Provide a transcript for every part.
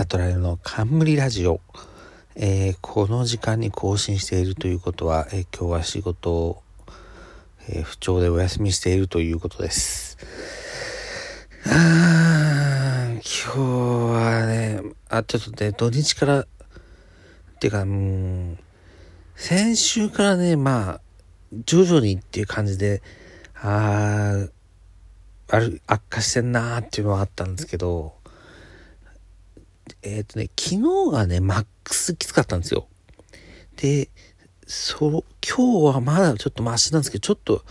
サトライの冠ラジオ、えー、この時間に更新しているということは、えー、今日は仕事を、えー、不調でお休みしているということです。あ今日はね、あ、ちょっとね、土日から、っていうか、うん、先週からね、まあ、徐々にっていう感じで、ああ、悪化してんなーっていうのはあったんですけど、えっ、ー、とね、昨日がね、マックスきつかったんですよ。で、そう、今日はまだちょっとマシなんですけど、ちょっと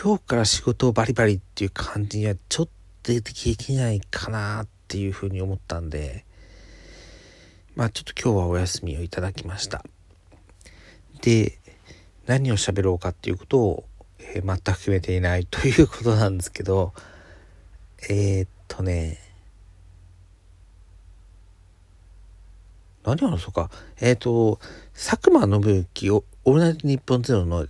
今日から仕事をバリバリっていう感じにはちょっとできないかなっていうふうに思ったんで、まあちょっと今日はお休みをいただきました。で、何を喋ろうかっていうことを、えー、全く決めていないということなんですけど、えー、っとね、何話そうか。えっ、ー、と、佐久間信之オールナイトニッポンゼロの、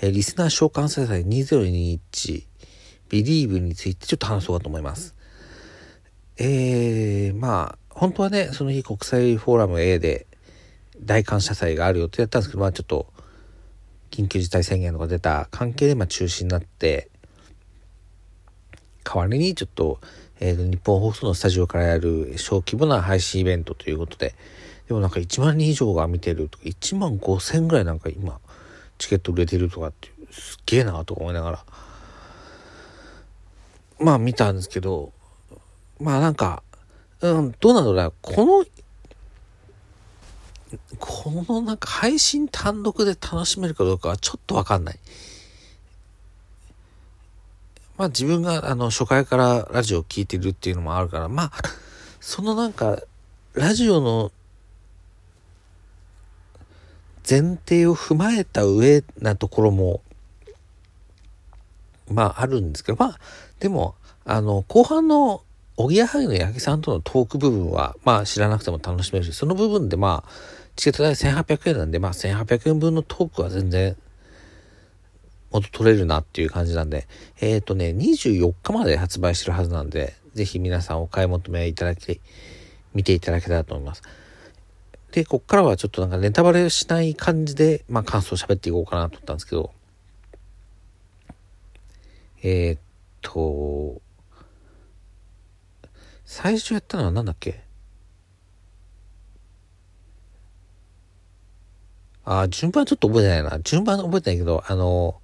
えー、リスナー召喚世代2021ビリーブについてちょっと話そうかと思います。えー、まあ、本当はね、その日国際フォーラム A で大感謝祭がある予定だったんですけど、まあちょっと緊急事態宣言とか出た関係でまあ中止になって、代わりにちょっと、えー、日本放送のスタジオからやる小規模な配信イベントということで、でもなんか1万人以上が見てるとか、1万5千ぐらいなんか今、チケット売れてるとかって、すっげえなとか思いながら、まあ見たんですけど、まあなんか、うん、どうなんだろうな、この、このなんか配信単独で楽しめるかどうかはちょっとわかんない。まあ自分があの初回からラジオを聴いてるっていうのもあるから、まあ、そのなんか、ラジオの前提を踏まえた上なところも、まああるんですけど、まあ、でも、あの、後半の、おぎやはぎの八木さんとのトーク部分は、まあ知らなくても楽しめるし、その部分でまあ、チケット代1800円なんで、まあ1800円分のトークは全然、元取れるなっていう感じなんで、えっ、ー、とね、24日まで発売してるはずなんで、ぜひ皆さんお買い求めいただき、見ていただけたらと思います。で、こっからはちょっとなんかネタバレしない感じで、まあ感想喋っていこうかなと思ったんですけど、えー、っと、最初やったのは何だっけ？あ、順番ちょっと覚えてないな。順番覚えてないけど、あの、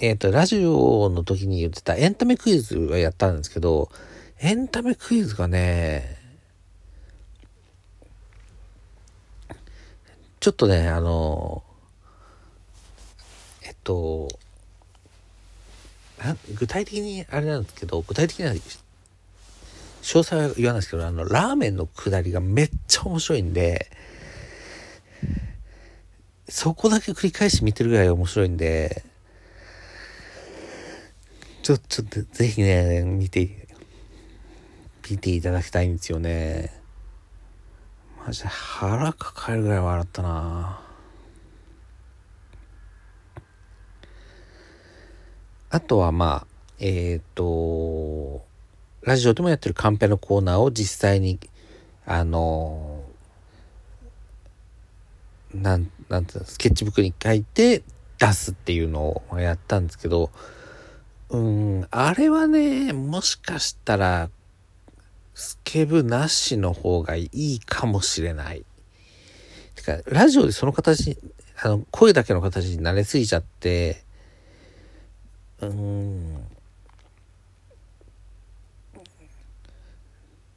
えっ、と、ラジオの時に言ってたエンタメクイズはやったんですけど、エンタメクイズがね、ちょっとね、あの、えっと、具体的にあれなんですけど、具体的には、詳細は言わないですけど、あの、ラーメンのくだりがめっちゃ面白いんで、そこだけ繰り返し見てるぐらい面白いんで、ちょ、ちょっとぜひね、見て、見ていただきたいんですよね。マジで腹抱えるぐらい笑ったな。あとはまあ、えっ、ー、と、ラジオでもやってるカンペのコーナーを実際に、あの、なん、なんてスケッチブックに書いて出すっていうのをやったんですけど、うん、あれはね、もしかしたらスケブなしの方がいいかもしれない。てか、ラジオでその形、あの、声だけの形になれすぎちゃって、うーん。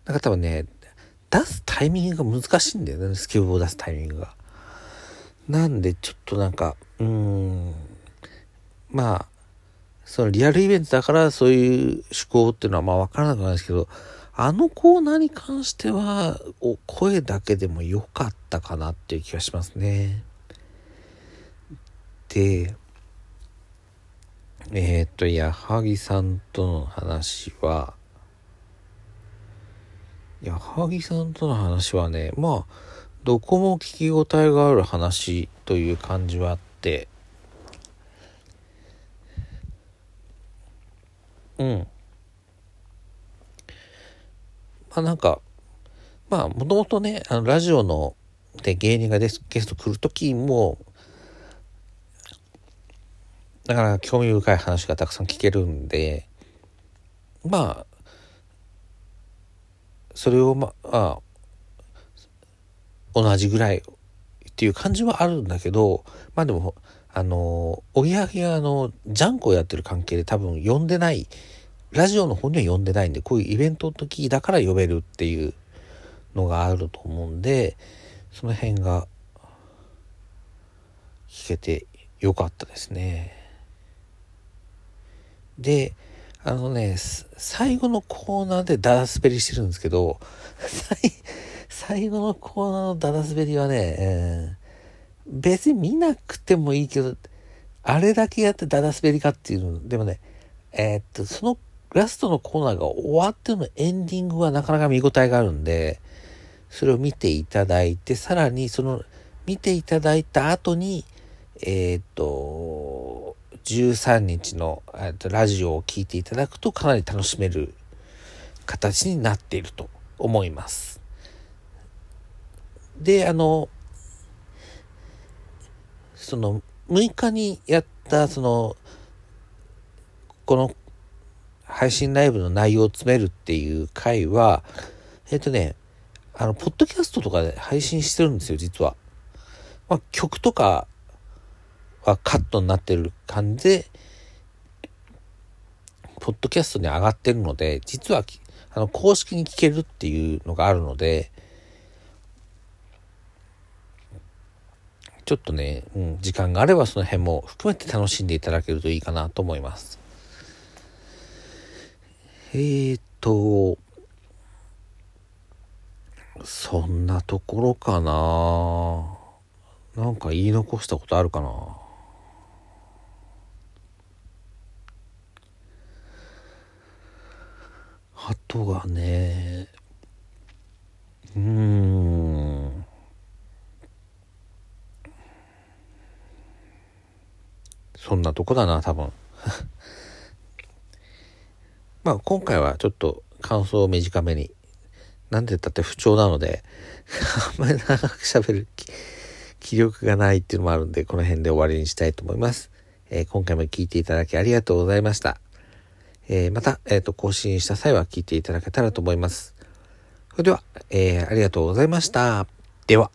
なんか多分ね、出すタイミングが難しいんだよね、スケブを出すタイミングが。なんで、ちょっとなんか、うーん。まあ、そのリアルイベントだからそういう趣向っていうのはまあわからなくないですけど、あのコーナーに関しては、お声だけでも良かったかなっていう気がしますね。で、えー、っと、矢作さんとの話は、矢作さんとの話はね、まあ、どこも聞き応えがある話という感じはあって、うん。まあなんか、まあ、もともとね、あの、ラジオの、で芸人がゲスト来る時も、だから興味深い話がたくさん聞けるんで、まあ、それをまあ、同じぐらいっていう感じはあるんだけど、まあでも、あの、おぎやはぎがあの、ジャンクをやってる関係で多分呼んでない、ラジオの方には呼んでないんで、こういうイベントの時だから呼べるっていうのがあると思うんで、その辺が聞けてよかったですね。で、あのね、最後のコーナーでダダ滑りしてるんですけど、最後のコーナーのダダ滑りはね、えー、別に見なくてもいいけど、あれだけやってダダ滑りかっていうの、でもね、えー、っと、そのラストのコーナーが終わってのエンディングはなかなか見応えがあるんで、それを見ていただいて、さらにその見ていただいた後に、えー、っと、13日のラジオを聴いていただくとかなり楽しめる形になっていると思います。で、あの、その6日にやったそのこの配信ライブの内容を詰めるっていう回はえっ、とねあのポッドキャストとかで配信してるんですよ実は。まあ、曲とかはカットになってる感じでポッドキャストに上がってるので実はあの公式に聞けるっていうのがあるのでちょっとね、うん、時間があればその辺も含めて楽しんでいただけるといいかなと思います。えーと、そんなところかななんか言い残したことあるかなあとはね、うーん。そんなとこだな、多分。まあ、今回はちょっと感想を短めに。なんて言って不調なので、あんまり長く喋る気力がないっていうのもあるんで、この辺で終わりにしたいと思います。えー、今回も聞いていただきありがとうございました。えー、また、えっ、ー、と、更新した際は聞いていただけたらと思います。それでは、えありがとうございました。では。